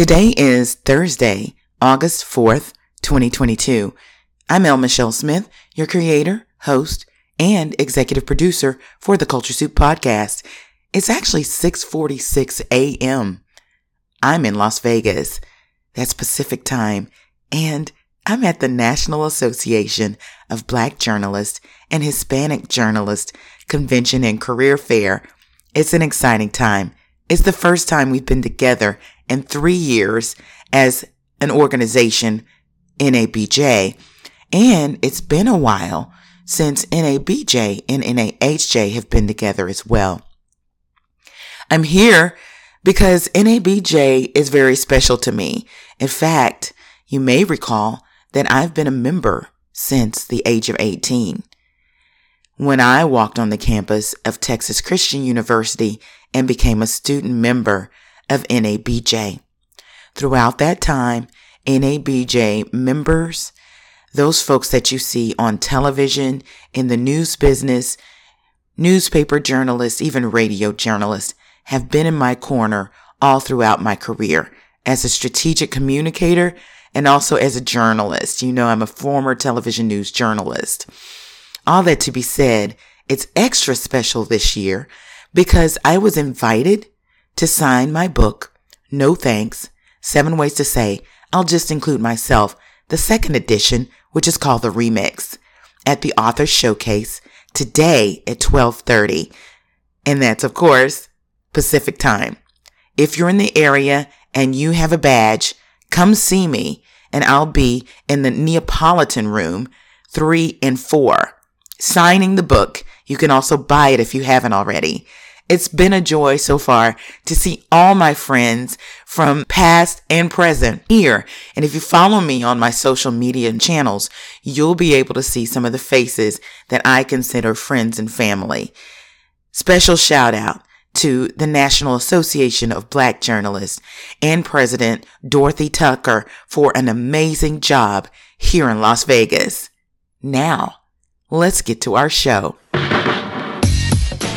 Today is Thursday, August 4th, 2022. I'm L. Michelle Smith, your creator, host, and executive producer for the Culture Soup podcast. It's actually 6:46 a.m. I'm in Las Vegas. That's Pacific time, and I'm at the National Association of Black Journalists and Hispanic Journalists Convention and Career Fair. It's an exciting time. It's the first time we've been together in three years as an organization, NABJ, and it's been a while since NABJ and NAHJ have been together as well. I'm here because NABJ is very special to me. In fact, you may recall that I've been a member since the age of 18. When I walked on the campus of Texas Christian University and became a student member of NABJ. Throughout that time, NABJ members, those folks that you see on television, in the news business, newspaper journalists, even radio journalists, have been in my corner all throughout my career as a strategic communicator and also as a journalist. You know, I'm a former television news journalist. All that to be said, it's extra special this year because I was invited to sign my book, No Thanks, Seven Ways to Say, I'll just include myself, the second edition, which is called the Remix, at the Authors Showcase today at 1230. And that's, of course, Pacific time. If you're in the area and you have a badge, come see me and I'll be in the Neapolitan room three and four signing the book. You can also buy it if you haven't already. It's been a joy so far to see all my friends from past and present here. And if you follow me on my social media and channels, you'll be able to see some of the faces that I consider friends and family. Special shout out to the National Association of Black Journalists and President Dorothy Tucker for an amazing job here in Las Vegas. Now, let's get to our show.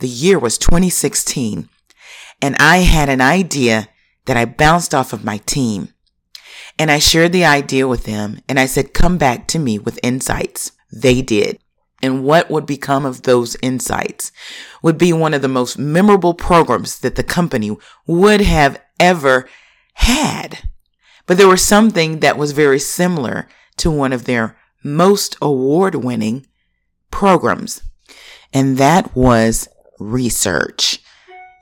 The year was 2016, and I had an idea that I bounced off of my team. And I shared the idea with them and I said, come back to me with insights. They did. And what would become of those insights would be one of the most memorable programs that the company would have ever had. But there was something that was very similar to one of their most award winning programs. And that was research.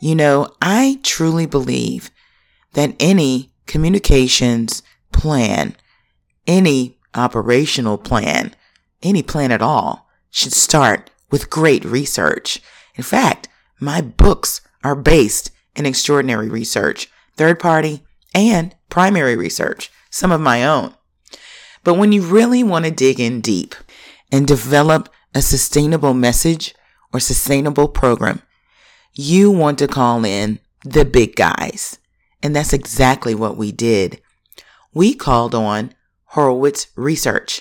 You know, I truly believe that any communications plan, any operational plan, any plan at all should start with great research. In fact, my books are based in extraordinary research, third party and primary research, some of my own. But when you really want to dig in deep and develop a sustainable message or sustainable program, you want to call in the big guys. And that's exactly what we did we called on Horowitz Research.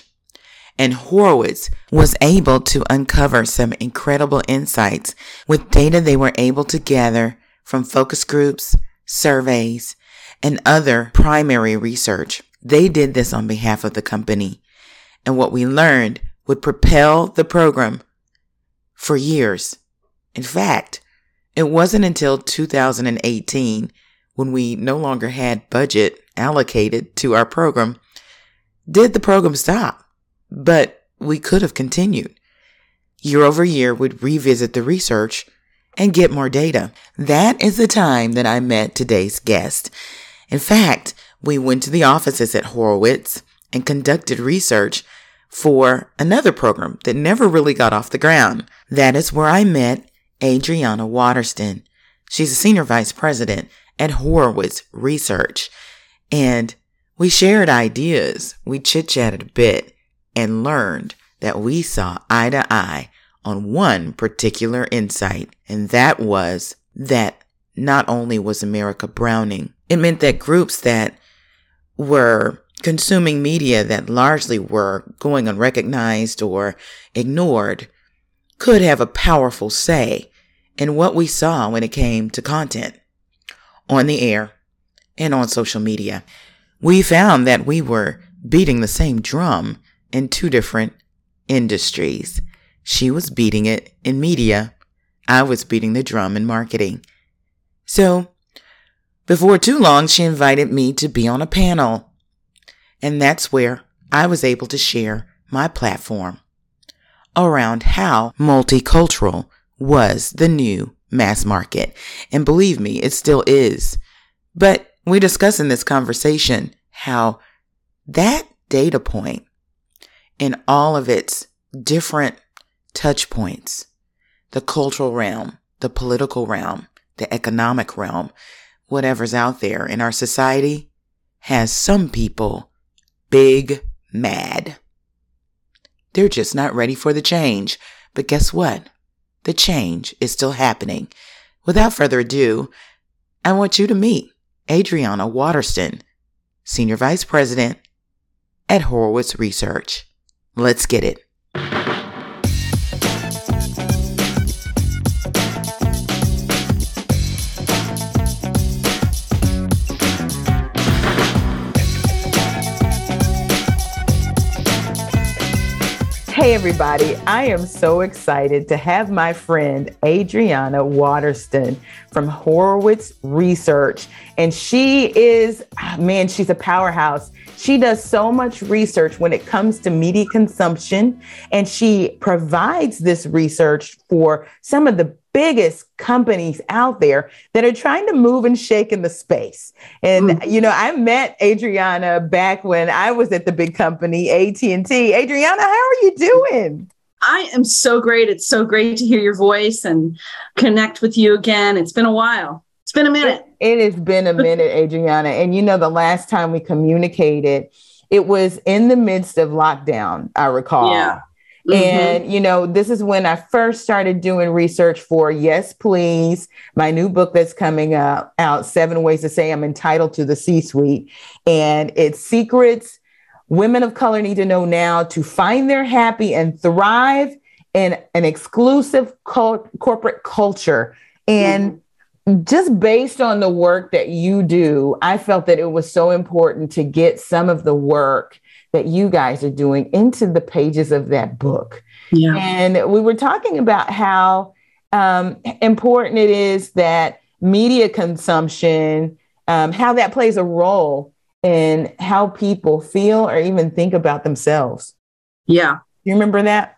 And Horowitz was able to uncover some incredible insights with data they were able to gather from focus groups, surveys, and other primary research. They did this on behalf of the company. And what we learned would propel the program for years. In fact, it wasn't until 2018 when we no longer had budget allocated to our program, did the program stop? But we could have continued. Year over year, we'd revisit the research and get more data. That is the time that I met today's guest. In fact, we went to the offices at Horowitz and conducted research for another program that never really got off the ground. That is where I met Adriana Waterston. She's a senior vice president at Horowitz Research. And we shared ideas, we chit chatted a bit, and learned that we saw eye to eye on one particular insight, and that was that not only was America browning, it meant that groups that were consuming media that largely were going unrecognized or ignored could have a powerful say in what we saw when it came to content on the air and on social media. We found that we were beating the same drum in two different industries. She was beating it in media. I was beating the drum in marketing. So, before too long, she invited me to be on a panel. And that's where I was able to share my platform around how multicultural was the new mass market. And believe me, it still is. But we discuss in this conversation how that data point in all of its different touch points, the cultural realm, the political realm, the economic realm, whatever's out there in our society has some people big mad. They're just not ready for the change. But guess what? The change is still happening. Without further ado, I want you to meet Adriana Waterston, Senior Vice President at Horowitz Research. Let's get it. Hey, everybody. I am so excited to have my friend Adriana Waterston from Horowitz Research. And she is, ah, man, she's a powerhouse. She does so much research when it comes to media consumption, and she provides this research for some of the biggest companies out there that are trying to move and shake in the space. And mm. you know, I met Adriana back when I was at the big company AT&T. Adriana, how are you doing? I am so great. It's so great to hear your voice and connect with you again. It's been a while. It's been a minute. it, it has been a minute, Adriana. And you know, the last time we communicated, it was in the midst of lockdown, I recall. Yeah. Mm-hmm. And, you know, this is when I first started doing research for Yes, Please, my new book that's coming out, out Seven Ways to Say I'm Entitled to the C Suite. And it's secrets women of color need to know now to find their happy and thrive in an exclusive cult- corporate culture. And mm-hmm. just based on the work that you do, I felt that it was so important to get some of the work that you guys are doing into the pages of that book. Yeah. And we were talking about how um, important it is that media consumption, um, how that plays a role in how people feel or even think about themselves. Yeah. You remember that?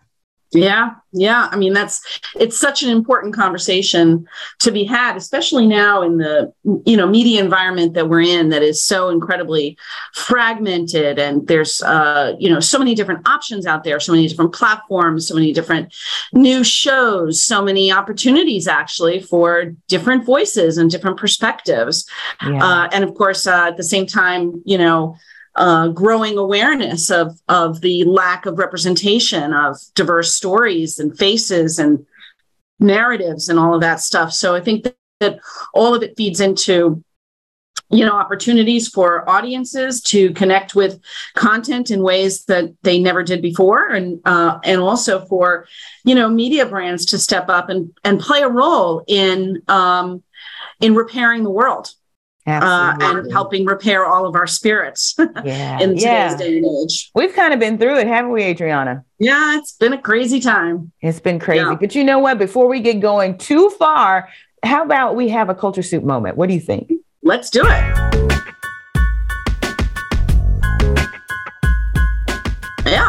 Yeah, yeah. I mean, that's it's such an important conversation to be had, especially now in the you know media environment that we're in that is so incredibly fragmented, and there's uh, you know so many different options out there, so many different platforms, so many different new shows, so many opportunities actually for different voices and different perspectives, yeah. uh, and of course uh, at the same time, you know uh, growing awareness of of the lack of representation of diverse stories and faces and narratives and all of that stuff. So I think that, all of it feeds into you know opportunities for audiences to connect with content in ways that they never did before and uh, and also for you know media brands to step up and and play a role in um, in repairing the world uh, and helping repair all of our spirits yeah. in today's yeah. day and age. We've kind of been through it, haven't we, Adriana? Yeah, it's been a crazy time. It's been crazy. Yeah. But you know what? Before we get going too far, how about we have a culture soup moment? What do you think? Let's do it.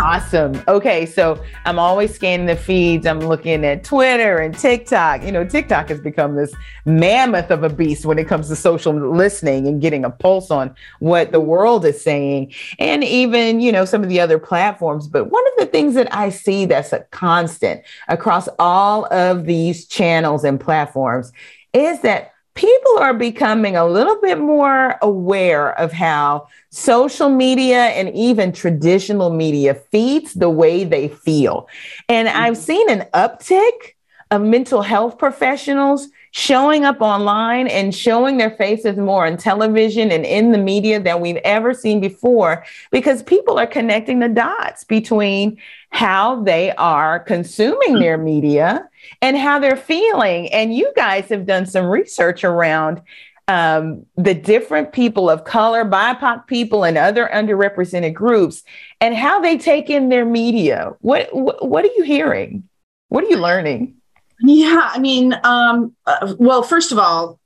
Awesome. Okay. So I'm always scanning the feeds. I'm looking at Twitter and TikTok. You know, TikTok has become this mammoth of a beast when it comes to social listening and getting a pulse on what the world is saying. And even, you know, some of the other platforms. But one of the things that I see that's a constant across all of these channels and platforms is that people are becoming a little bit more aware of how social media and even traditional media feeds the way they feel. And I've mm-hmm. seen an uptick of mental health professionals showing up online and showing their faces more on television and in the media than we've ever seen before because people are connecting the dots between how they are consuming their media and how they're feeling. And you guys have done some research around um, the different people of color, BIPOC people, and other underrepresented groups, and how they take in their media. What what, what are you hearing? What are you learning? Yeah, I mean, um, uh, well, first of all,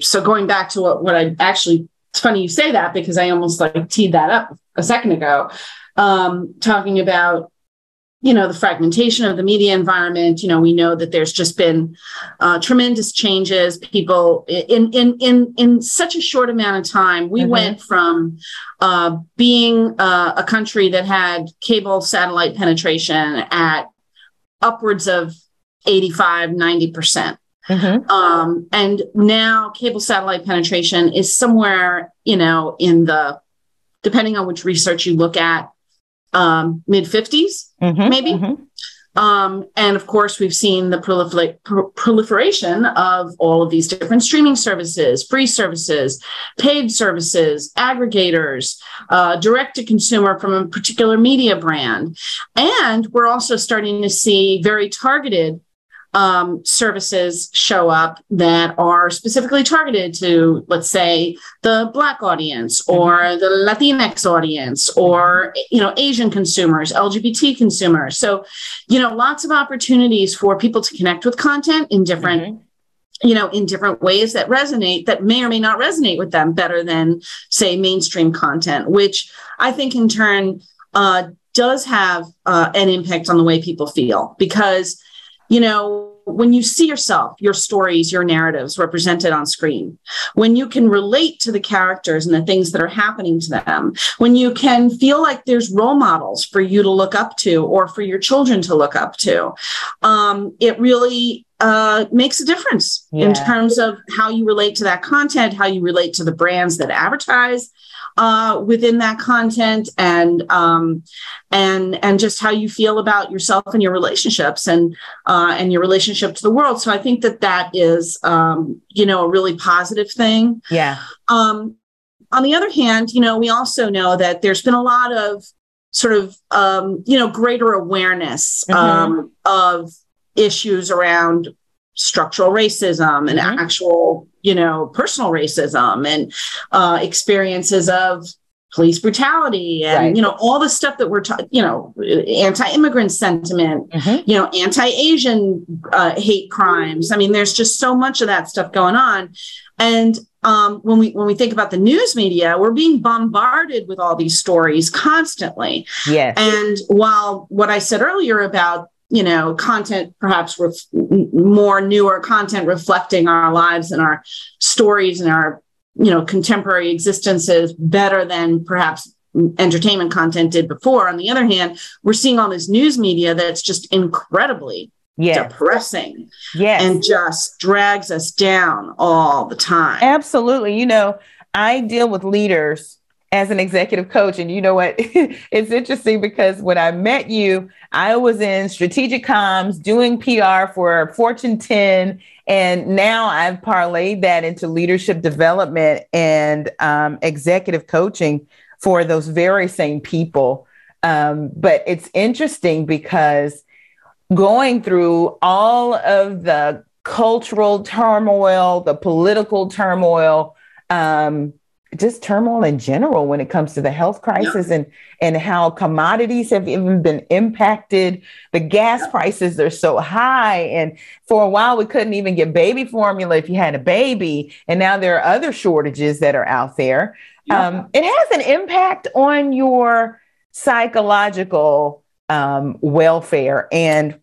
so going back to what, what I actually, it's funny you say that because I almost like teed that up a second ago, um, talking about, you know, the fragmentation of the media environment. You know, we know that there's just been uh, tremendous changes. People in in in in such a short amount of time, we mm-hmm. went from uh, being uh, a country that had cable satellite penetration at upwards of 85, 90%. Mm-hmm. Um, and now cable satellite penetration is somewhere, you know, in the, depending on which research you look at, um, mid 50s, mm-hmm. maybe. Mm-hmm. Um, and of course, we've seen the prolifer- proliferation of all of these different streaming services, free services, paid services, aggregators, uh, direct to consumer from a particular media brand. And we're also starting to see very targeted um, services show up that are specifically targeted to, let's say, the Black audience or mm-hmm. the Latinx audience or, you know, Asian consumers, LGBT consumers. So, you know, lots of opportunities for people to connect with content in different. Mm-hmm you know, in different ways that resonate that may or may not resonate with them better than, say, mainstream content, which I think in turn uh, does have uh, an impact on the way people feel because you know, when you see yourself, your stories, your narratives represented on screen, when you can relate to the characters and the things that are happening to them, when you can feel like there's role models for you to look up to or for your children to look up to, um, it really uh, makes a difference yeah. in terms of how you relate to that content, how you relate to the brands that advertise, uh, within that content and um, and and just how you feel about yourself and your relationships and uh, and your relationship to the world. So I think that that is um, you know a really positive thing. Yeah. Um, on the other hand, you know we also know that there's been a lot of sort of um, you know greater awareness mm-hmm. um, of issues around structural racism and mm-hmm. actual, you know, personal racism and uh, experiences of police brutality and right. you know all the stuff that we're talking you know anti-immigrant sentiment mm-hmm. you know anti-asian uh, hate crimes i mean there's just so much of that stuff going on and um, when we when we think about the news media we're being bombarded with all these stories constantly yes and while what i said earlier about you know content perhaps ref- more newer content reflecting our lives and our stories and our you know contemporary existences better than perhaps entertainment content did before on the other hand we're seeing all this news media that's just incredibly yes. depressing yes. and just drags us down all the time absolutely you know i deal with leaders as an executive coach. And you know what? it's interesting because when I met you, I was in strategic comms doing PR for Fortune 10. And now I've parlayed that into leadership development and um, executive coaching for those very same people. Um, but it's interesting because going through all of the cultural turmoil, the political turmoil, um, just turmoil in general when it comes to the health crisis yeah. and and how commodities have even been impacted the gas yeah. prices are so high and for a while we couldn't even get baby formula if you had a baby and now there are other shortages that are out there yeah. um, it has an impact on your psychological um, welfare and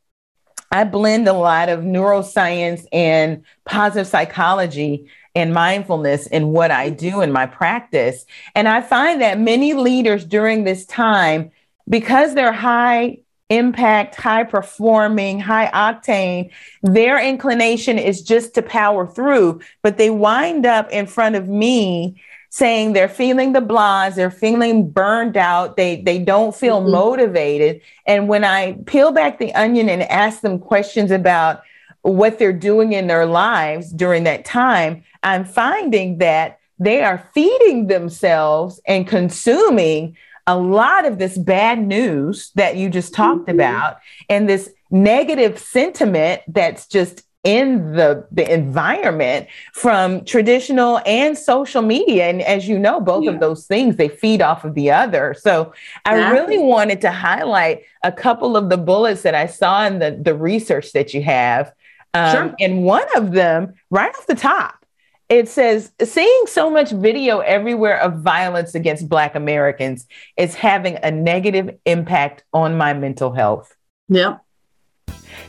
I blend a lot of neuroscience and positive psychology and mindfulness in what I do in my practice. And I find that many leaders during this time, because they're high impact, high performing, high octane, their inclination is just to power through, but they wind up in front of me saying they're feeling the blahs, they're feeling burned out, they they don't feel mm-hmm. motivated. And when I peel back the onion and ask them questions about what they're doing in their lives during that time, I'm finding that they are feeding themselves and consuming a lot of this bad news that you just talked mm-hmm. about and this negative sentiment that's just in the the environment from traditional and social media and as you know both yeah. of those things they feed off of the other so i really wanted to highlight a couple of the bullets that i saw in the the research that you have um, sure. and one of them right off the top it says seeing so much video everywhere of violence against black americans is having a negative impact on my mental health yeah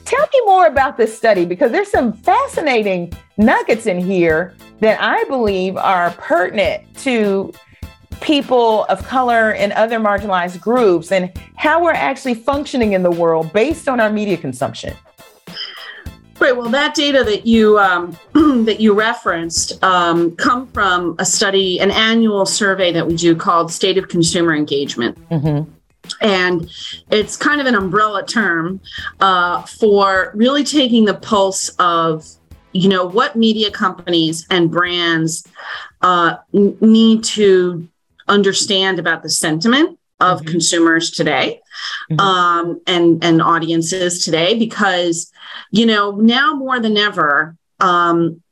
Tell me more about this study because there's some fascinating nuggets in here that I believe are pertinent to people of color and other marginalized groups and how we're actually functioning in the world based on our media consumption. Right. Well, that data that you um, that you referenced um, come from a study, an annual survey that we do called State of Consumer Engagement. Mm-hmm. And it's kind of an umbrella term uh, for really taking the pulse of, you know, what media companies and brands uh, need to understand about the sentiment of mm-hmm. consumers today mm-hmm. um, and and audiences today because you know now more than ever um,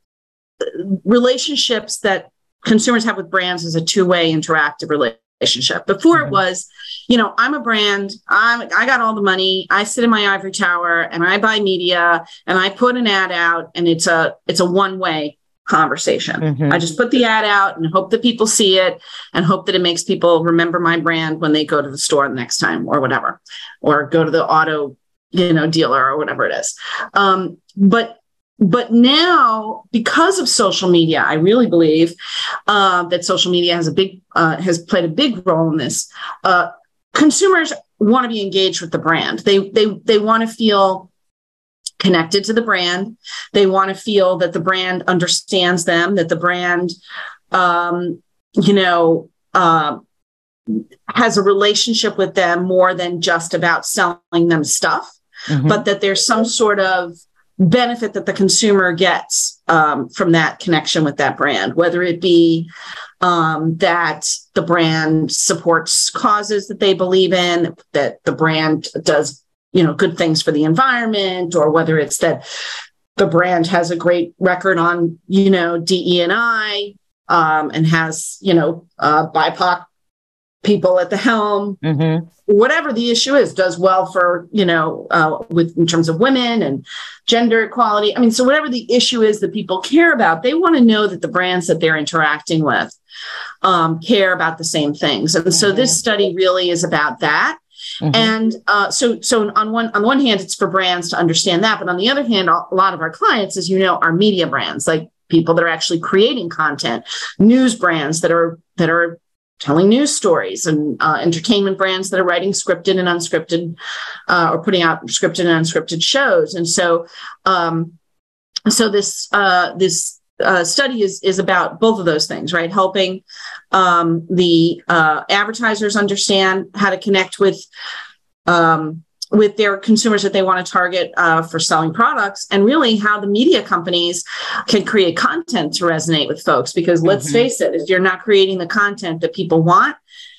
relationships that consumers have with brands is a two-way interactive relationship. Before mm-hmm. it was, you know, I'm a brand, I'm I got all the money, I sit in my ivory tower and I buy media and I put an ad out and it's a it's a one-way conversation. Mm-hmm. I just put the ad out and hope that people see it and hope that it makes people remember my brand when they go to the store the next time or whatever, or go to the auto, you know, dealer or whatever it is. Um, but but now because of social media i really believe uh, that social media has a big uh, has played a big role in this uh, consumers want to be engaged with the brand they they they want to feel connected to the brand they want to feel that the brand understands them that the brand um, you know uh, has a relationship with them more than just about selling them stuff mm-hmm. but that there's some sort of benefit that the consumer gets um, from that connection with that brand, whether it be um, that the brand supports causes that they believe in, that the brand does you know good things for the environment, or whether it's that the brand has a great record on you know DE and I um, and has you know uh, BIPOC people at the helm, mm-hmm. whatever the issue is, does well for you know uh, with in terms of women and gender equality. I mean, so whatever the issue is that people care about, they want to know that the brands that they're interacting with um, care about the same things. And mm-hmm. so this study really is about that. Mm-hmm. And uh, so, so on one on one hand, it's for brands to understand that, but on the other hand, a lot of our clients, as you know, are media brands, like people that are actually creating content, news brands that are that are telling news stories and uh, entertainment brands that are writing scripted and unscripted uh, or putting out scripted and unscripted shows and so um, so this uh, this uh, study is is about both of those things right helping um, the uh, advertisers understand how to connect with um, with their consumers that they want to target uh, for selling products and really how the media companies can create content to resonate with folks because let's mm-hmm. face it if you're not creating the content that people want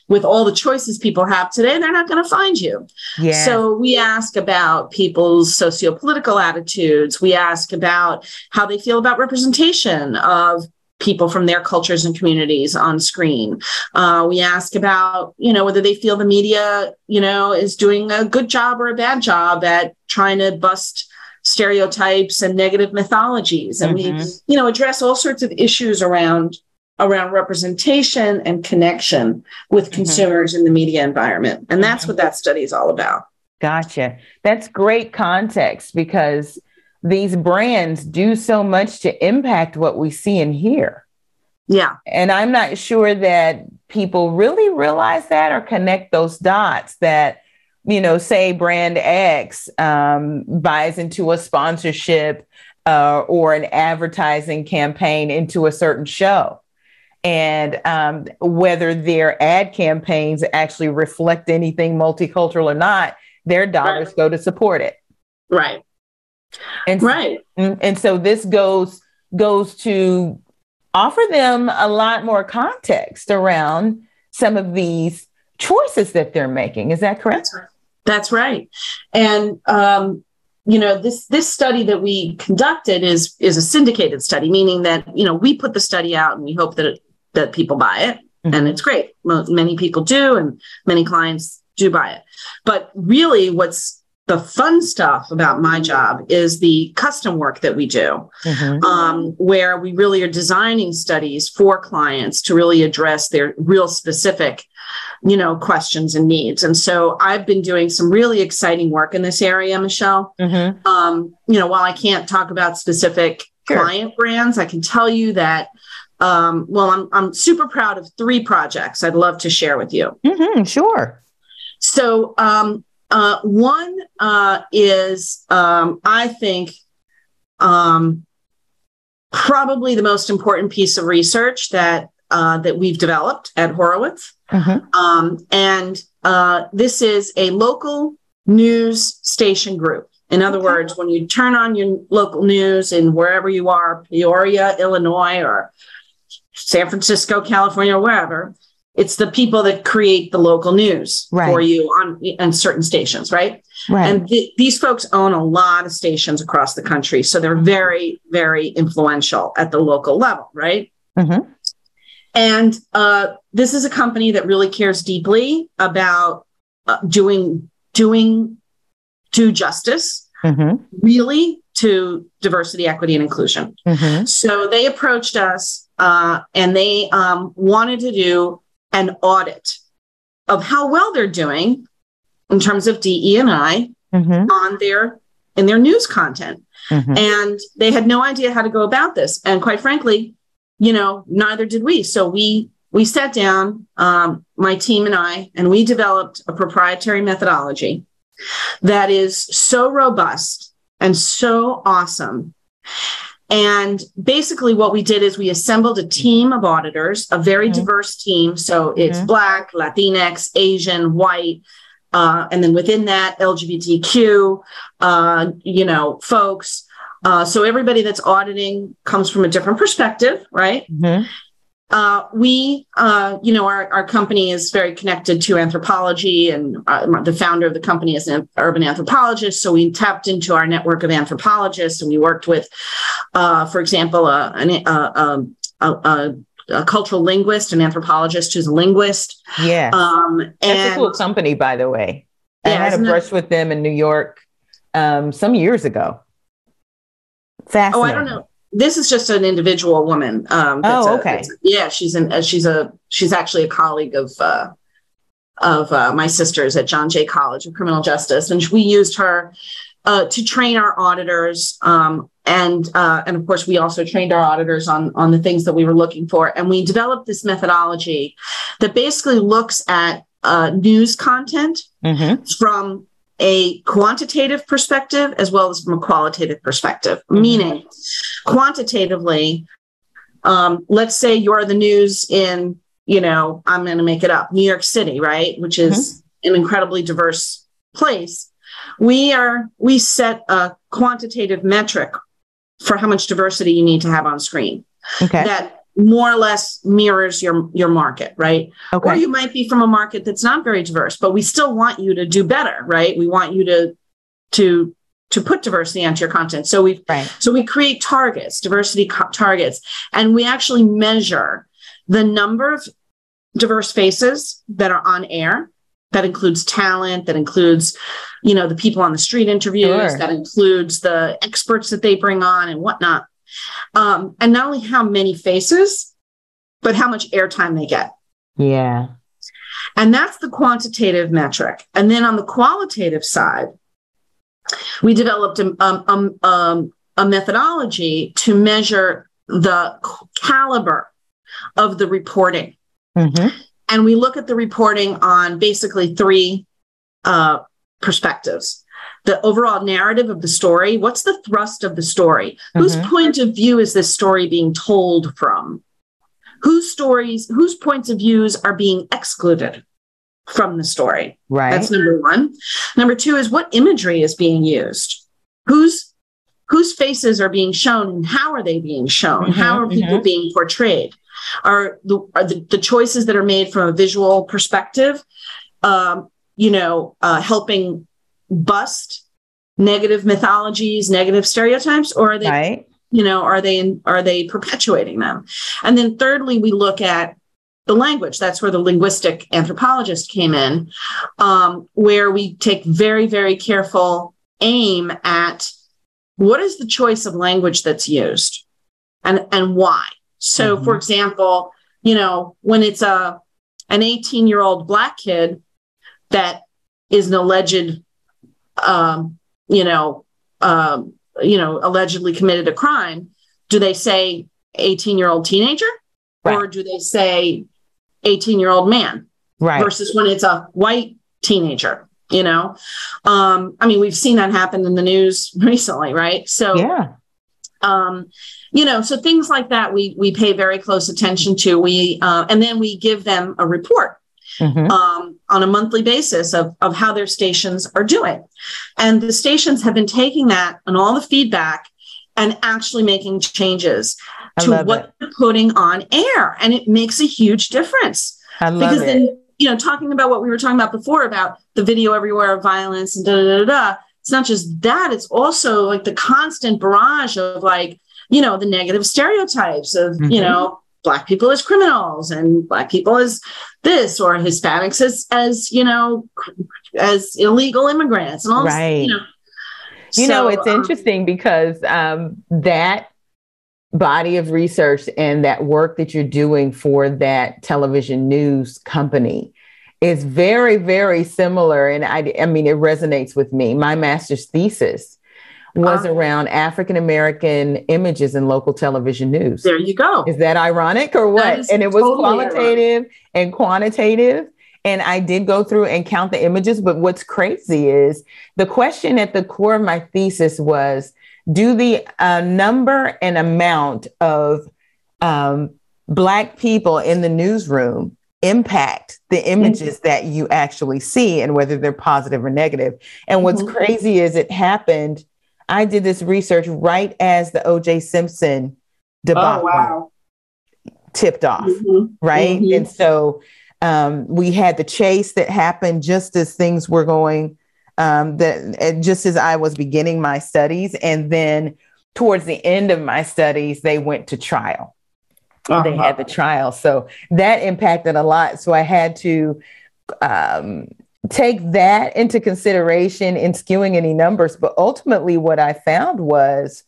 with all the choices people have today they're not going to find you yeah. so we ask about people's socio-political attitudes we ask about how they feel about representation of people from their cultures and communities on screen. Uh, we ask about, you know, whether they feel the media, you know, is doing a good job or a bad job at trying to bust stereotypes and negative mythologies. And mm-hmm. we, you know, address all sorts of issues around around representation and connection with mm-hmm. consumers in the media environment. And that's mm-hmm. what that study is all about. Gotcha. That's great context because these brands do so much to impact what we see and hear. Yeah. And I'm not sure that people really realize that or connect those dots that you know, say brand X um, buys into a sponsorship uh, or an advertising campaign into a certain show. And um, whether their ad campaigns actually reflect anything multicultural or not, their dollars right. go to support it. Right. And right. And, and so this goes goes to offer them a lot more context around some of these choices that they're making. Is that correct? That's right. That's right. And um, you know this this study that we conducted is is a syndicated study, meaning that you know we put the study out and we hope that it, that people buy it, mm-hmm. and it's great. Many people do, and many clients do buy it. But really, what's the fun stuff about my job is the custom work that we do, mm-hmm. um, where we really are designing studies for clients to really address their real specific, you know, questions and needs. And so I've been doing some really exciting work in this area, Michelle. Mm-hmm. Um, you know, while I can't talk about specific sure. client brands, I can tell you that. Um, well, I'm I'm super proud of three projects I'd love to share with you. Mm-hmm, sure. So um, uh, one uh, is, um, I think, um, probably the most important piece of research that uh, that we've developed at Horowitz, mm-hmm. um, and uh, this is a local news station group. In other okay. words, when you turn on your local news in wherever you are, Peoria, Illinois, or San Francisco, California, or wherever, it's the people that create the local news right. for you on, on certain stations, right? Right. And th- these folks own a lot of stations across the country, so they're very, very influential at the local level, right? Mm-hmm. And uh, this is a company that really cares deeply about uh, doing doing due justice, mm-hmm. really to diversity, equity, and inclusion. Mm-hmm. So they approached us, uh, and they um, wanted to do an audit of how well they're doing in terms of DE and I mm-hmm. on their in their news content. Mm-hmm. And they had no idea how to go about this. And quite frankly, you know, neither did we. So we we sat down, um, my team and I, and we developed a proprietary methodology that is so robust and so awesome and basically, what we did is we assembled a team of auditors, a very mm-hmm. diverse team. So it's mm-hmm. Black, Latinx, Asian, white, uh, and then within that, LGBTQ, uh, you know, folks. Uh, so everybody that's auditing comes from a different perspective, right? Mm-hmm. Uh, we, uh, you know, our, our company is very connected to anthropology, and uh, the founder of the company is an urban anthropologist. So we tapped into our network of anthropologists, and we worked with, uh, for example, a, a, a, a, cultural linguist, an anthropologist who's a linguist. Yeah, um, and, that's a cool company, by the way. I had a brush with them in New York um, some years ago. Fascinating. Oh, I don't know this is just an individual woman. Um, oh, okay. A, yeah, she's an uh, she's a she's actually a colleague of uh, of uh, my sisters at John Jay College of Criminal Justice, and we used her uh, to train our auditors. Um, and uh, and of course, we also trained our auditors on on the things that we were looking for, and we developed this methodology that basically looks at uh, news content mm-hmm. from a quantitative perspective as well as from a qualitative perspective, mm-hmm. meaning quantitatively, um, let's say you're the news in, you know, I'm going to make it up, New York City, right? Which is mm-hmm. an incredibly diverse place. We are, we set a quantitative metric for how much diversity you need to have on screen. Okay. That more or less mirrors your your market right okay. or you might be from a market that's not very diverse but we still want you to do better right we want you to to to put diversity onto your content so we right. so we create targets diversity co- targets and we actually measure the number of diverse faces that are on air that includes talent that includes you know the people on the street interviews sure. that includes the experts that they bring on and whatnot um, and not only how many faces, but how much airtime they get. Yeah. And that's the quantitative metric. And then on the qualitative side, we developed a, um, um, a methodology to measure the caliber of the reporting. Mm-hmm. And we look at the reporting on basically three uh, perspectives. The overall narrative of the story what's the thrust of the story? Mm-hmm. whose point of view is this story being told from? Whose stories whose points of views are being excluded from the story? Right. That's number one. Number two is what imagery is being used. Whose whose faces are being shown and how are they being shown? Mm-hmm, how are people mm-hmm. being portrayed are the are the, the choices that are made from a visual perspective um, you know uh, helping bust negative mythologies negative stereotypes or are they right. you know are they in, are they perpetuating them? And then thirdly we look at the language. That's where the linguistic anthropologist came in um, where we take very very careful aim at what is the choice of language that's used and and why so mm-hmm. for example you know when it's a an 18 year old black kid that is an alleged um, you know um, you know allegedly committed a crime do they say 18 year old teenager right. or do they say 18 year old man? Right. Versus when it's a white teenager you know? Um i mean we've seen that happen in the news recently right? So yeah. um you know so things like that we we pay very close attention to we uh, and then we give them a report mm-hmm. um, on a monthly basis of, of how their stations are doing and the stations have been taking that and all the feedback and actually making changes to what it. they're putting on air and it makes a huge difference I love because it. then you know, talking about what we were talking about before about the video everywhere of violence and da da da da. It's not just that; it's also like the constant barrage of like, you know, the negative stereotypes of mm-hmm. you know black people as criminals and black people as this or Hispanics as as you know as illegal immigrants and all right. this, you know. You so, know, it's um, interesting because um, that body of research and that work that you're doing for that television news company is very, very similar. And I, I mean, it resonates with me. My master's thesis was uh, around African American images in local television news. There you go. Is that ironic or what? And it was totally qualitative ironic. and quantitative. And I did go through and count the images. But what's crazy is the question at the core of my thesis was do the uh, number and amount of um, Black people in the newsroom impact the images mm-hmm. that you actually see and whether they're positive or negative. And what's mm-hmm. crazy is it happened. I did this research right as the OJ Simpson debacle oh, wow. tipped off, mm-hmm. right? Mm-hmm. And so um, we had the chase that happened just as things were going um, that just as I was beginning my studies, and then towards the end of my studies, they went to trial. Uh-huh. They had the trial, so that impacted a lot. So I had to um, take that into consideration in skewing any numbers. But ultimately, what I found was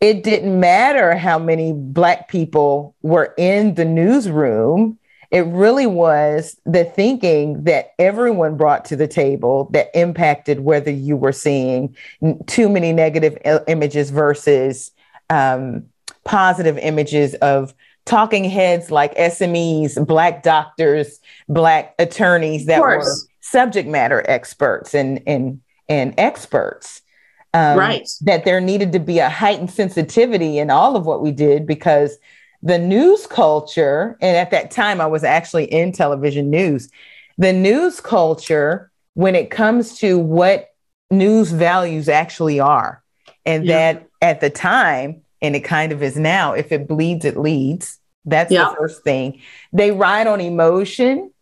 it didn't matter how many Black people were in the newsroom it really was the thinking that everyone brought to the table that impacted whether you were seeing too many negative images versus um, positive images of talking heads like SMEs, Black doctors, Black attorneys that were subject matter experts and, and, and experts. Um, right. That there needed to be a heightened sensitivity in all of what we did because the news culture, and at that time I was actually in television news, the news culture, when it comes to what news values actually are, and yeah. that at the time, and it kind of is now, if it bleeds, it leads. That's yeah. the first thing. They ride on emotion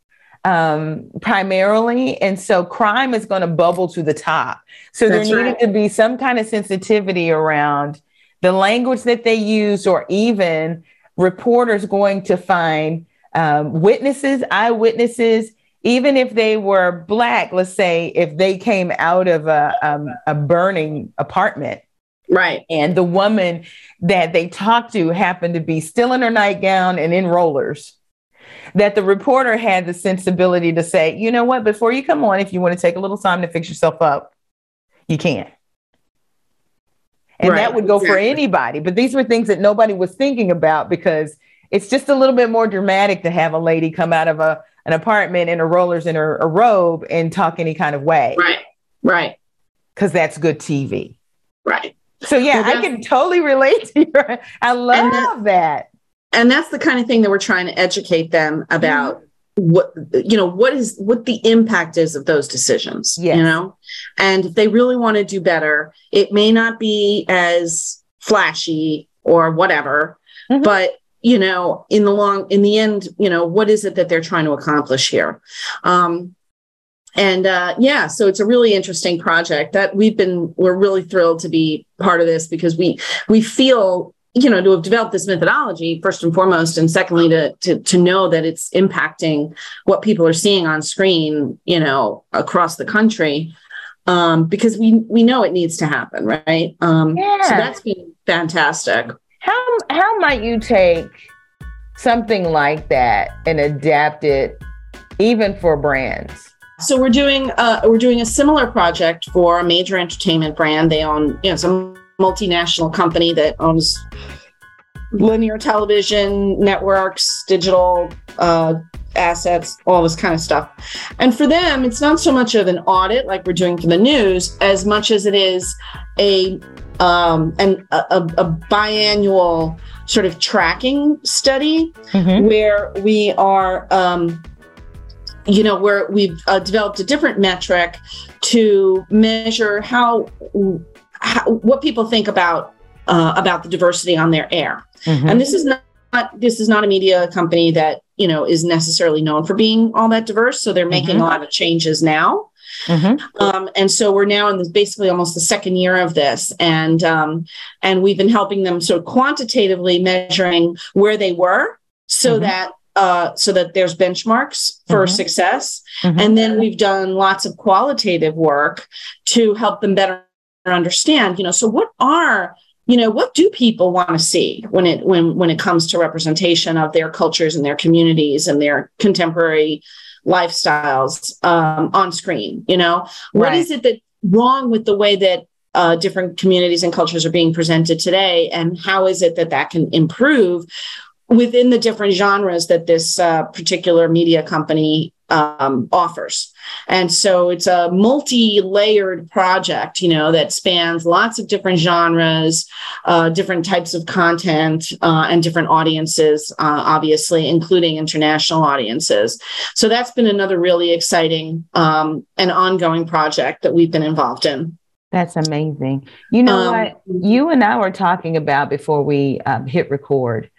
um, primarily. And so crime is going to bubble to the top. So That's there needed right. to be some kind of sensitivity around the language that they use or even reporters going to find um, witnesses, eyewitnesses, even if they were black. Let's say if they came out of a um, a burning apartment, right, and the woman that they talked to happened to be still in her nightgown and in rollers. That the reporter had the sensibility to say, you know what, before you come on, if you want to take a little time to fix yourself up, you can. And right. that would go exactly. for anybody. But these were things that nobody was thinking about because it's just a little bit more dramatic to have a lady come out of a an apartment in her rollers and her a robe and talk any kind of way. Right. Right. Because that's good TV. Right. So yeah, well, I can totally relate to you. I love that, that, And that's the kind of thing that we're trying to educate them about. Mm-hmm what you know what is what the impact is of those decisions yes. you know and if they really want to do better it may not be as flashy or whatever mm-hmm. but you know in the long in the end you know what is it that they're trying to accomplish here um and uh, yeah so it's a really interesting project that we've been we're really thrilled to be part of this because we we feel you know to have developed this methodology first and foremost and secondly to to to know that it's impacting what people are seeing on screen you know across the country um, because we we know it needs to happen right? Um, yeah. so that's been fantastic. How how might you take something like that and adapt it even for brands? So we're doing uh, we're doing a similar project for a major entertainment brand. They own you know some multinational company that owns linear television networks, digital uh, assets, all this kind of stuff. And for them, it's not so much of an audit like we're doing for the news, as much as it is a um, an, a, a biannual sort of tracking study mm-hmm. where we are. Um, you know, where we've uh, developed a different metric to measure how how, what people think about uh, about the diversity on their air. Mm-hmm. And this is not this is not a media company that you know is necessarily known for being all that diverse. So they're making mm-hmm. a lot of changes now. Mm-hmm. Um, and so we're now in this basically almost the second year of this, and um, and we've been helping them sort of quantitatively measuring where they were, so mm-hmm. that uh, so that there's benchmarks for mm-hmm. success. Mm-hmm. And then we've done lots of qualitative work to help them better understand, you know, so what are you know what do people want to see when it when when it comes to representation of their cultures and their communities and their contemporary lifestyles um, on screen you know what right. is it that wrong with the way that uh, different communities and cultures are being presented today and how is it that that can improve within the different genres that this uh, particular media company um, offers. And so it's a multi layered project, you know, that spans lots of different genres, uh, different types of content, uh, and different audiences, uh, obviously, including international audiences. So that's been another really exciting um, and ongoing project that we've been involved in. That's amazing. You know um, what? You and I were talking about before we um, hit record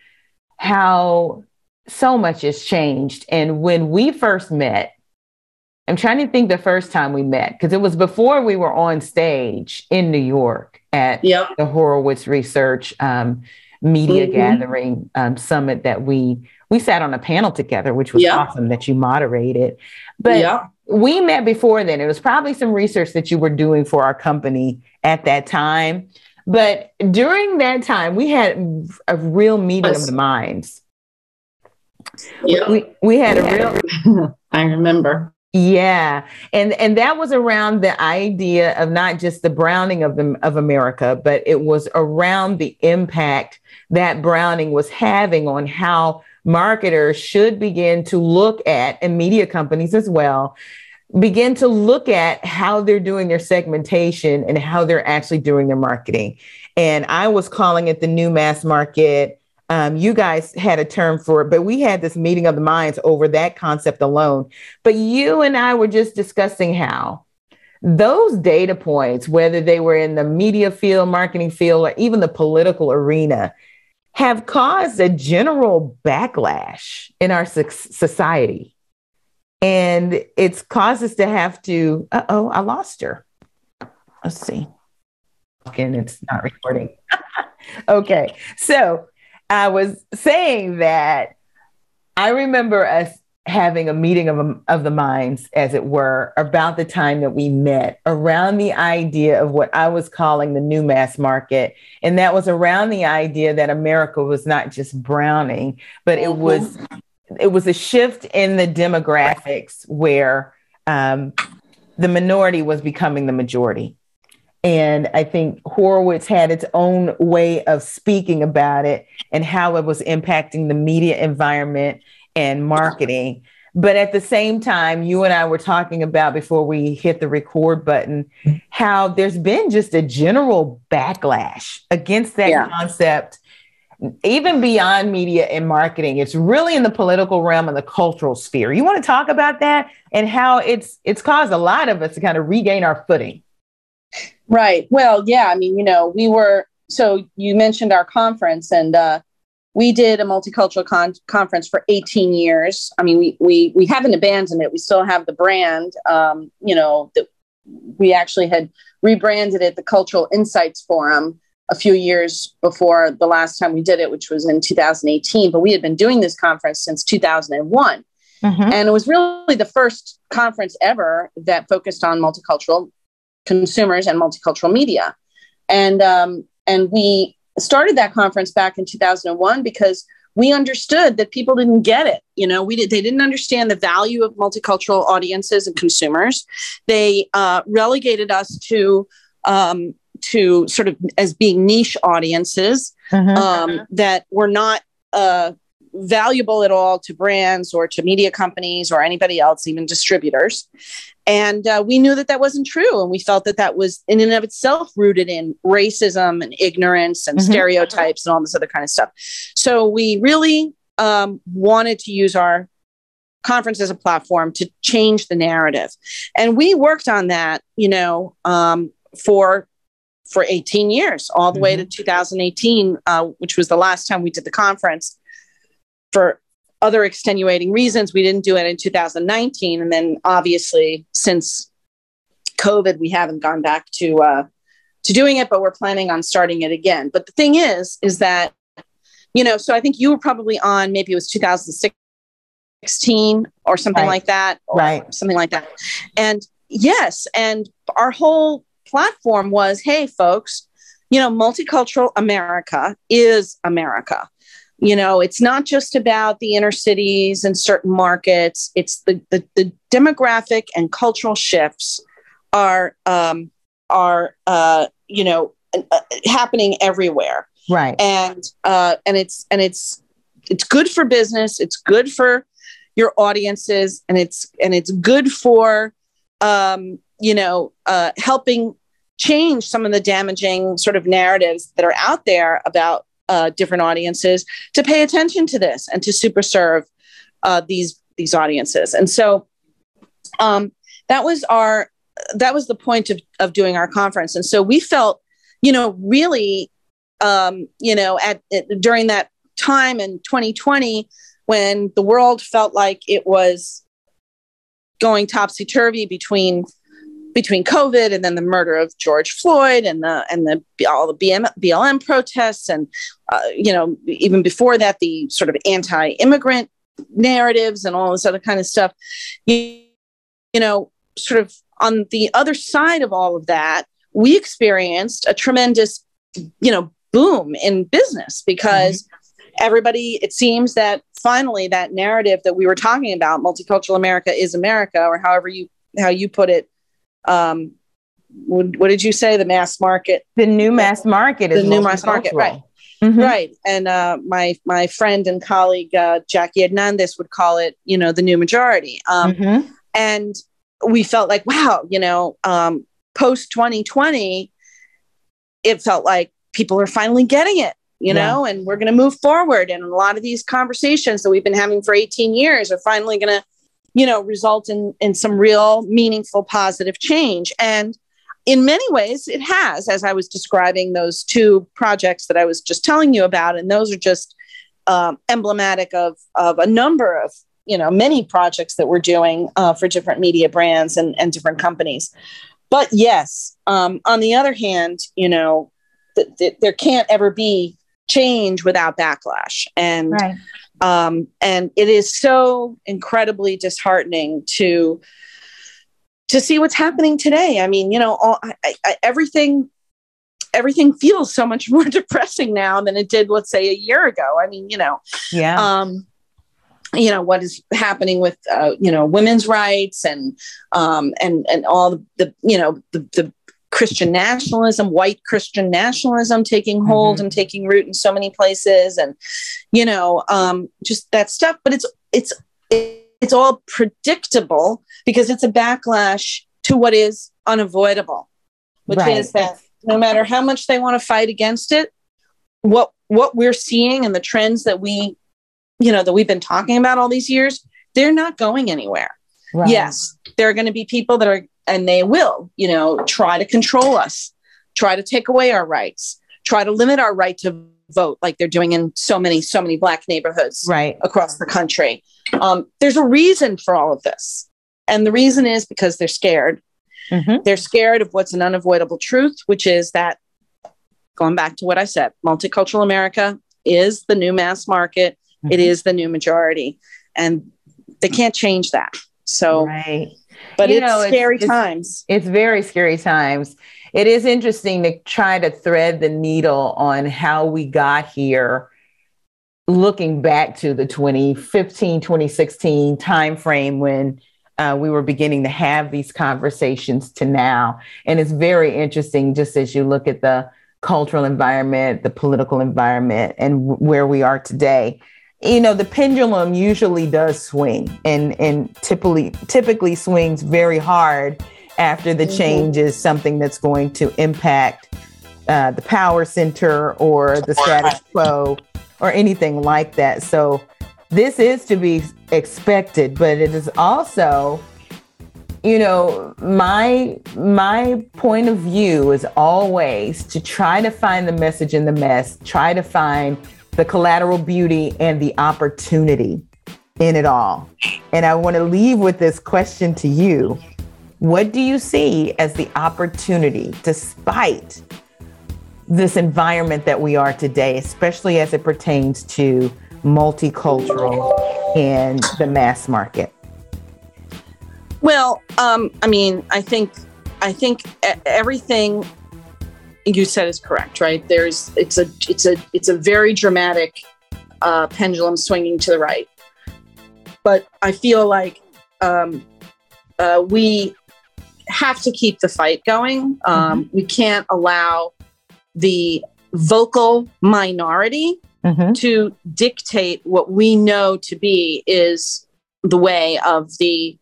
how so much has changed. And when we first met, I'm trying to think the first time we met because it was before we were on stage in New York at yep. the Horowitz Research um, Media mm-hmm. Gathering um, Summit that we we sat on a panel together, which was yep. awesome that you moderated. But yep. we met before then. It was probably some research that you were doing for our company at that time. But during that time, we had a real meeting of the minds yeah. We we had a real I remember. Yeah. And and that was around the idea of not just the browning of the of America, but it was around the impact that browning was having on how marketers should begin to look at and media companies as well begin to look at how they're doing their segmentation and how they're actually doing their marketing. And I was calling it the new mass market um, you guys had a term for it, but we had this meeting of the minds over that concept alone. But you and I were just discussing how those data points, whether they were in the media field, marketing field, or even the political arena, have caused a general backlash in our society. And it's caused us to have to, uh oh, I lost her. Let's see. And it's not recording. okay. So I was saying that I remember us having a meeting of, of the minds, as it were, about the time that we met around the idea of what I was calling the new mass market. And that was around the idea that America was not just browning, but it was it was a shift in the demographics where um, the minority was becoming the majority. And I think Horowitz had its own way of speaking about it and how it was impacting the media environment and marketing. But at the same time, you and I were talking about before we hit the record button how there's been just a general backlash against that yeah. concept, even beyond media and marketing. It's really in the political realm and the cultural sphere. You want to talk about that and how it's it's caused a lot of us to kind of regain our footing. Right. Well, yeah. I mean, you know, we were so you mentioned our conference and uh we did a multicultural con- conference for 18 years. I mean, we we we haven't abandoned it. We still have the brand. Um, you know, that we actually had rebranded it the Cultural Insights Forum a few years before the last time we did it, which was in 2018. But we had been doing this conference since 2001. Mm-hmm. And it was really the first conference ever that focused on multicultural consumers and multicultural media. And um, and we started that conference back in 2001 because we understood that people didn't get it you know we did they didn't understand the value of multicultural audiences and consumers they uh, relegated us to um, to sort of as being niche audiences mm-hmm. um, that were not uh, valuable at all to brands or to media companies or anybody else, even distributors. And uh, we knew that that wasn't true. And we felt that that was in and of itself rooted in racism and ignorance and mm-hmm. stereotypes and all this other kind of stuff. So we really um, wanted to use our conference as a platform to change the narrative. And we worked on that, you know, um, for for 18 years, all the mm-hmm. way to 2018, uh, which was the last time we did the conference for other extenuating reasons, we didn't do it in 2019. And then obviously, since COVID, we haven't gone back to uh, to doing it, but we're planning on starting it again. But the thing is, is that you know, so I think you were probably on maybe it was 2016 or something right. like that, right? Something like that. And yes, and our whole platform was, hey, folks, you know, multicultural America is America you know it's not just about the inner cities and certain markets. It's the the, the demographic and cultural shifts are um, are uh, you know uh, happening everywhere. Right. And uh, and it's and it's it's good for business. It's good for your audiences. And it's and it's good for um, you know uh, helping change some of the damaging sort of narratives that are out there about uh, different audiences to pay attention to this and to super serve uh, these these audiences. And so um, that was our that was the point of, of doing our conference. And so we felt, you know, really, um, you know, at, at during that time in 2020 when the world felt like it was going topsy turvy between between COVID and then the murder of George Floyd and the and the all the BM, BLM protests and uh, you know even before that the sort of anti-immigrant narratives and all this other kind of stuff. You, you know, sort of on the other side of all of that, we experienced a tremendous you know boom in business because mm-hmm. everybody it seems that finally that narrative that we were talking about multicultural america is america or however you how you put it um, what, what, did you say? The mass market. The new mass market is the new mass market, right? Mm-hmm. Right. And uh, my my friend and colleague uh, Jackie Hernandez would call it, you know, the new majority. Um, mm-hmm. And we felt like, wow, you know, um, post 2020, it felt like people are finally getting it, you yeah. know, and we're going to move forward. And a lot of these conversations that we've been having for 18 years are finally going to you know, result in, in some real meaningful positive change. And in many ways, it has, as I was describing those two projects that I was just telling you about. And those are just um, emblematic of, of a number of, you know, many projects that we're doing uh, for different media brands and, and different companies. But yes, um, on the other hand, you know, th- th- there can't ever be change without backlash. And right. Um, and it is so incredibly disheartening to to see what's happening today. I mean, you know, all, I, I, everything everything feels so much more depressing now than it did, let's say, a year ago. I mean, you know, yeah. Um, you know what is happening with uh, you know women's rights and um, and and all the, the you know the, the Christian nationalism, white Christian nationalism taking hold mm-hmm. and taking root in so many places, and you know, um, just that stuff. But it's it's it's all predictable because it's a backlash to what is unavoidable, which Right. is that no matter how much they want to fight against it, what what we're seeing and the trends that we, you know, that we've been talking about all these years, they're not going anywhere. Right. Yes, there are going to be people that are, and they will, you know, try to control us, try to take away our rights, try to limit our right to vote, like they're doing in so many, so many Black neighborhoods Right. across the country. Um, there's a reason for all of this. And the reason is because they're scared. Mhm. They're scared of what's an unavoidable truth, which is that, going back to what I said, multicultural America is the new mass market, It Mhm. is the new majority. And they can't change that. So, right. But You it's know, scary it's- times. It's very scary times. It is interesting to try to thread the needle on how we got here, looking back to the 2015, 2016 timeframe when uh, we were beginning to have these conversations to now. And it's very interesting just as you look at the cultural environment, the political environment, and w- where we are today. You know, the pendulum usually does swing and, and typically typically swings very hard after the Mhm. change is something that's going to impact uh, the power center or the status quo or anything like that. So this is to be expected, but it is also, you know, my my point of view is always to try to find the message in the mess, try to find the collateral beauty and the opportunity in it all. And I want to leave with this question to you. What do you see as the opportunity despite this environment that we are today, especially as it pertains to multicultural and the mass market? Well, um, I mean, I think, I think everything you said is correct, right? There's, it's a, it's a, it's a very dramatic uh, pendulum swinging to the right. But I feel like um, uh, we have to keep the fight going. Um, We can't allow the vocal minority Mm-hmm. to dictate what we know to be is the way of the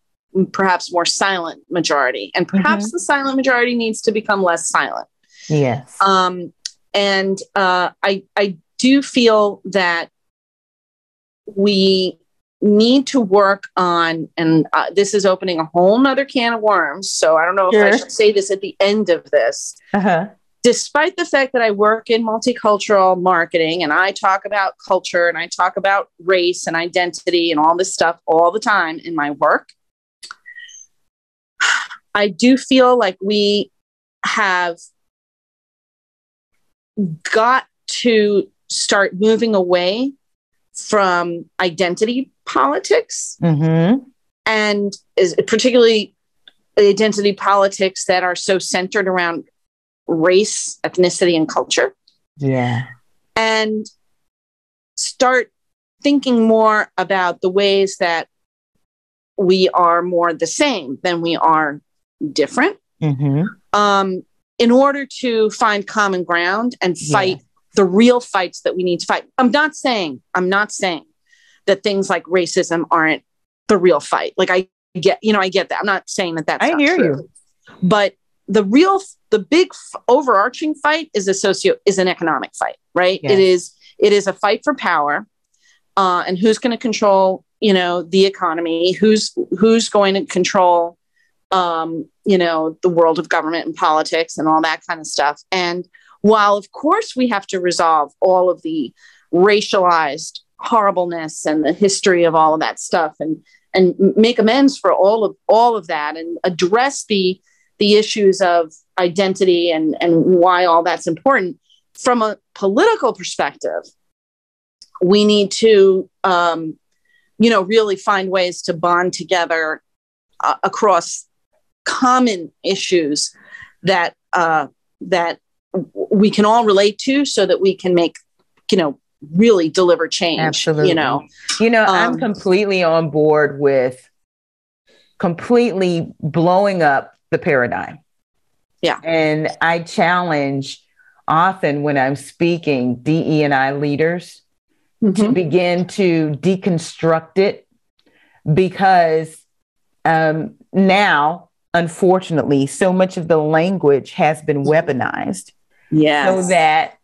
perhaps more silent majority. And perhaps the silent majority needs to become less silent. Yes. Um, and uh, I, I do feel that we need to work on, and uh, this is opening a whole nother can of worms. So I don't know if I should say this at the end of this Uh-huh. despite the fact that I work in multicultural marketing and I talk about culture and I talk about race and identity and all this stuff all the time in my work, I do feel like we have got to start moving away from identity politics Mm-hmm. and is particularly identity politics that are so centered around race, ethnicity, and culture, Yeah. and start thinking more about the ways that we are more the same than we are different Mm-hmm. um, in order to find common ground and Yeah. fight the real fights that we need to fight. I'm not saying, I'm not saying that things like racism aren't the real fight. Like I get, you know, I get that. I'm not saying that that's I hear true. But the real, the big f- overarching fight is a socio, is an economic fight, right? Yes. It is, it is a fight for power, uh, and who's going to control, you know, the economy? Who's who's going to control, um, you know, the world of government and politics and all that kind of stuff? And while of course we have to resolve all of the racialized horribleness and the history of all of that stuff and and make amends for all of all of that and address the the issues of identity and and why all that's important from a political perspective we need to um, you know really find ways to bond together uh, across common issues that uh, that we can all relate to so that we can make you know really deliver change Absolutely. you know You know, I'm Um, completely on board with completely blowing up the paradigm. Yeah. And I challenge often when I'm speaking DE and I leaders to Mhm. begin to deconstruct it because um, now, unfortunately, so much of the language has been weaponized. Yes. So that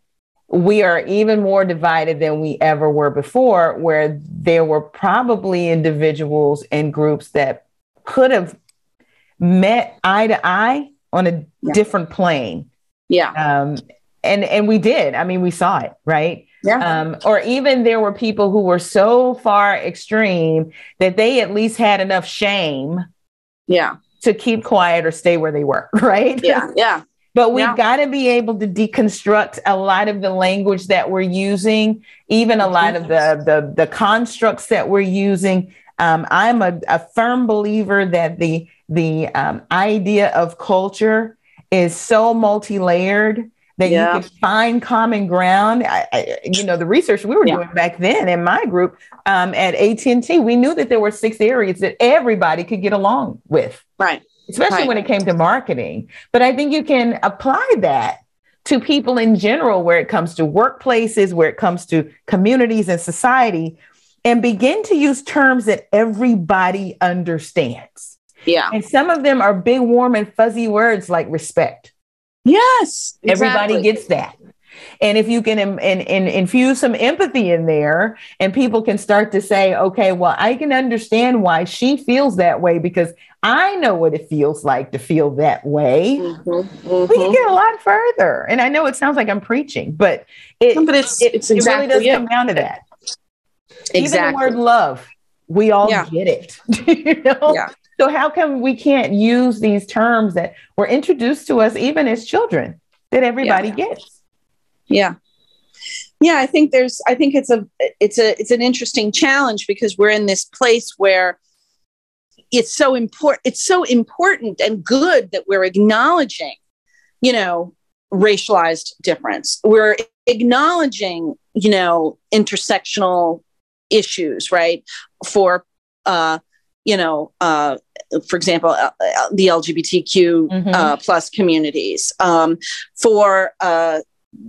we are even more divided than we ever were before, where there were probably individuals and groups that could have met eye to eye on a Yeah. different plane. yeah. Um, and and we did. I mean, we saw it, right? Yeah. Um, or even there were people who were so far extreme that they at least had enough shame yeah. To keep quiet or stay where they were, right? Yeah. Yeah. But we've Yeah. got to be able to deconstruct a lot of the language that we're using, even a lot of the the, the constructs that we're using. Um, I'm a, a firm believer that the the um, idea of culture is so multi-layered that Yeah. you can find common ground. I, I, you know, the research we were Yeah. doing back then in my group um, at AT&T, we knew that there were six areas that everybody could get along with Right. especially Right. when it came to marketing. But I think you can apply that to people in general, where it comes to workplaces, where it comes to communities and society, and begin to use terms that everybody understands. Yeah. And some of them are big, warm, and fuzzy words like respect. Yes. Everybody gets that. And if you can in, in, in- infuse some empathy in there, and people can start to say, okay, well, I can understand why she feels that way because I know what it feels like to feel that way. Mhm, We can get a lot further. And I know it sounds like I'm preaching, but it, No, but it's it, it's it really does it. come down to that. Exactly. Even the word love, we all Yeah. get it. you know? Yeah. So how come we can't use these terms that were introduced to us even as children that everybody gets? yeah. Yeah i think there's i think it's a it's a it's an interesting challenge because we're in this place where it's so important it's so important and good that we're acknowledging you know racialized difference. We're acknowledging you know intersectional issues right? For uh you know uh for example uh, uh, the lgbtq Mhm. uh, plus communities um, for uh,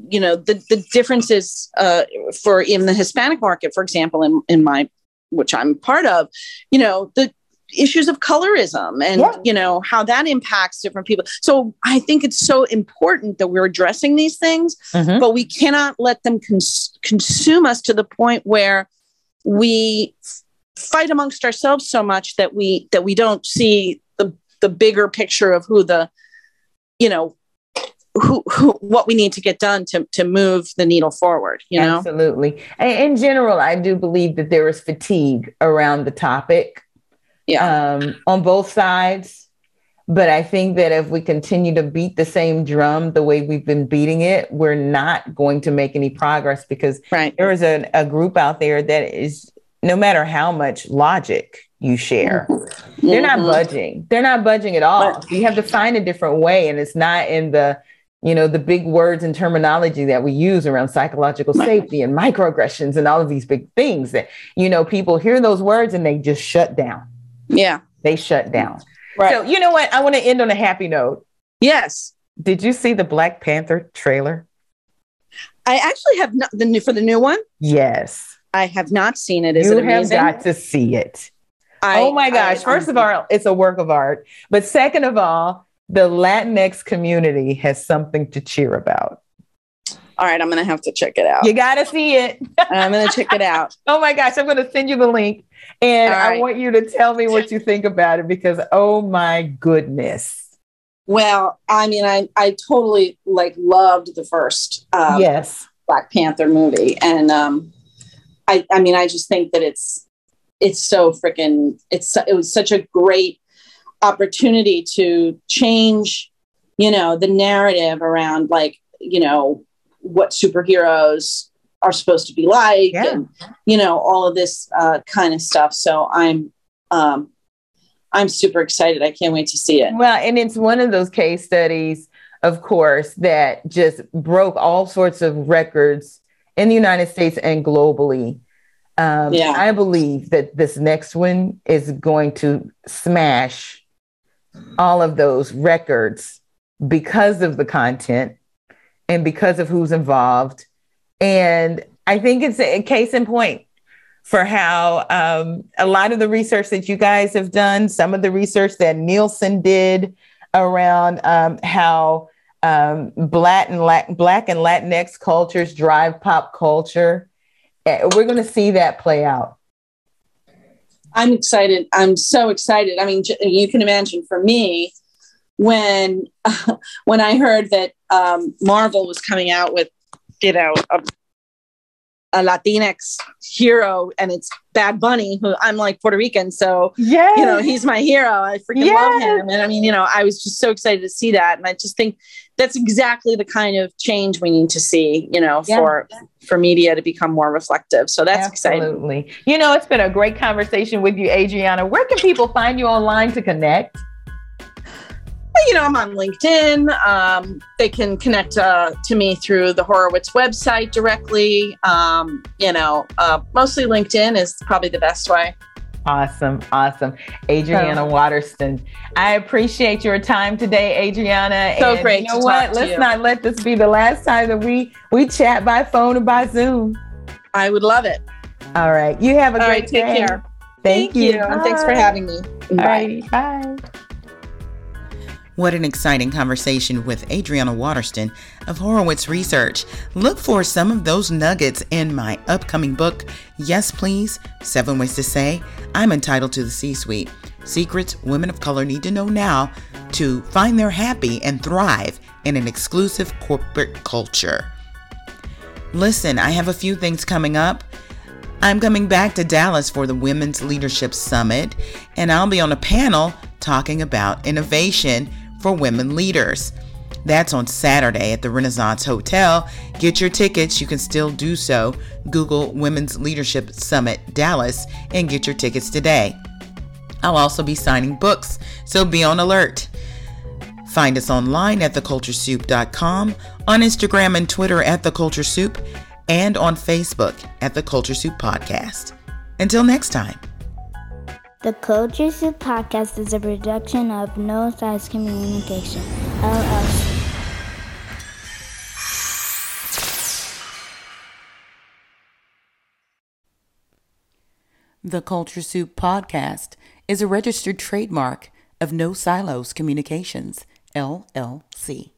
you know the the differences uh, for in the Hispanic market, for example, in in my which I'm part of, you know the issues of colorism and Yeah. you know how that impacts different people. So I think it's so important that we're addressing these things, Mhm. but we cannot let them cons- consume us to the point where we fight amongst ourselves so much that we that we don't see the the bigger picture of who the you know who, who what we need to get done to to move the needle forward you know Absolutely. And in general, I do believe that there is fatigue around the topic yeah um, on both sides. But I think that if we continue to beat the same drum the way we've been beating it, we're not going to make any progress because right there is a, a group out there that is, no matter how much logic you share, they're not Mhm. budging. They're not budging at all. But- you have to find a different way, and it's not in the you know the big words and terminology that we use around psychological safety and microaggressions and all of these big things that you know people hear those words and they just shut down. yeah They shut down. right So you know what? I want to end on a happy note. yes Did you see the Black Panther trailer? i actually have not the new for the new one Yes. I have not seen it is you it amazing have got to see it. I- oh my gosh. I- First of all, it's a work of art. But second of all, the Latinx community has something to cheer about. all right i'm gonna have to check it out You got to see it. i'm gonna check it out Oh my gosh. I'm going to send you the link. And All I want you to tell me what you think about it because, oh my goodness. well i mean i i totally like loved the first um, yes. Black Panther movie, and um, I I mean I just think that it's it's so freaking it's it was such a great opportunity to change you know the narrative around like you know what superheroes are supposed to be like Yeah. and you know all of this uh, kind of stuff. So i'm um i'm super excited. I can't wait to see it. Well, and it's one of those case studies, of course, that just broke all sorts of records in the United States and globally. Um, Yeah. I believe that this next one is going to smash all of those records because of the content and because of who's involved. And I think it's a case in point. for how um, a lot of the research that you guys have done, some of the research that Nielsen did around um, how um, black and black and Latinx cultures drive pop culture. Eh, we're going to see that play out. I'm excited. I'm so excited. I mean, you can imagine for me when uh, when I heard that um, Marvel was coming out with you know a, a Latinx hero, and it's Bad Bunny, who I'm like Puerto Rican, so yeah, you know he's my hero. I freaking yes. love him, and I mean, you know, I was just so excited to see that, and I just think that's exactly the kind of change we need to see, you know, yeah. for for media to become more reflective. So that's Absolutely. exciting. You know, it's been a great conversation with you, Adriana. Where can people find you online to connect? you know, I'm on LinkedIn. Um, they can connect uh, to me through the Horowitz website directly. Um, you know, uh, mostly LinkedIn is probably the best way. Awesome. Awesome. Adriana oh. Waterston. I appreciate your time today, Adriana. So and great. You know what? Let's you. not let this be the last time that we we chat by phone or by Zoom. I would love it. All right. You have a All great right, take day. care. Thank, Thank you. you. And thanks for having me. Bye. Right, bye. What an exciting conversation with Adriana Waterston of Horowitz Research. Look for some of those nuggets in my upcoming book, Yes Please Seven Ways to Say I'm Entitled to the C Suite Secrets Women of Color Need to Know Now to Find Their Happy and Thrive in an Exclusive Corporate Culture. Listen, I have a few things coming up. I'm coming back to Dallas for the Women's Leadership Summit, and I'll be on a panel talking about innovation for women leaders. That's on Saturday at the Renaissance Hotel. Get your tickets. You can still do so. Google Women's Leadership Summit Dallas and get your tickets today. I'll also be signing books, so be on alert. Find us online at theculturesoup.com, on Instagram and Twitter at The Culture Soup, and on Facebook at The Culture Soup Podcast. Until next time. The Culture Soup Podcast is a production of No Silos Communication, LLC. The Culture Soup Podcast is a registered trademark of No Silos Communications, LLC.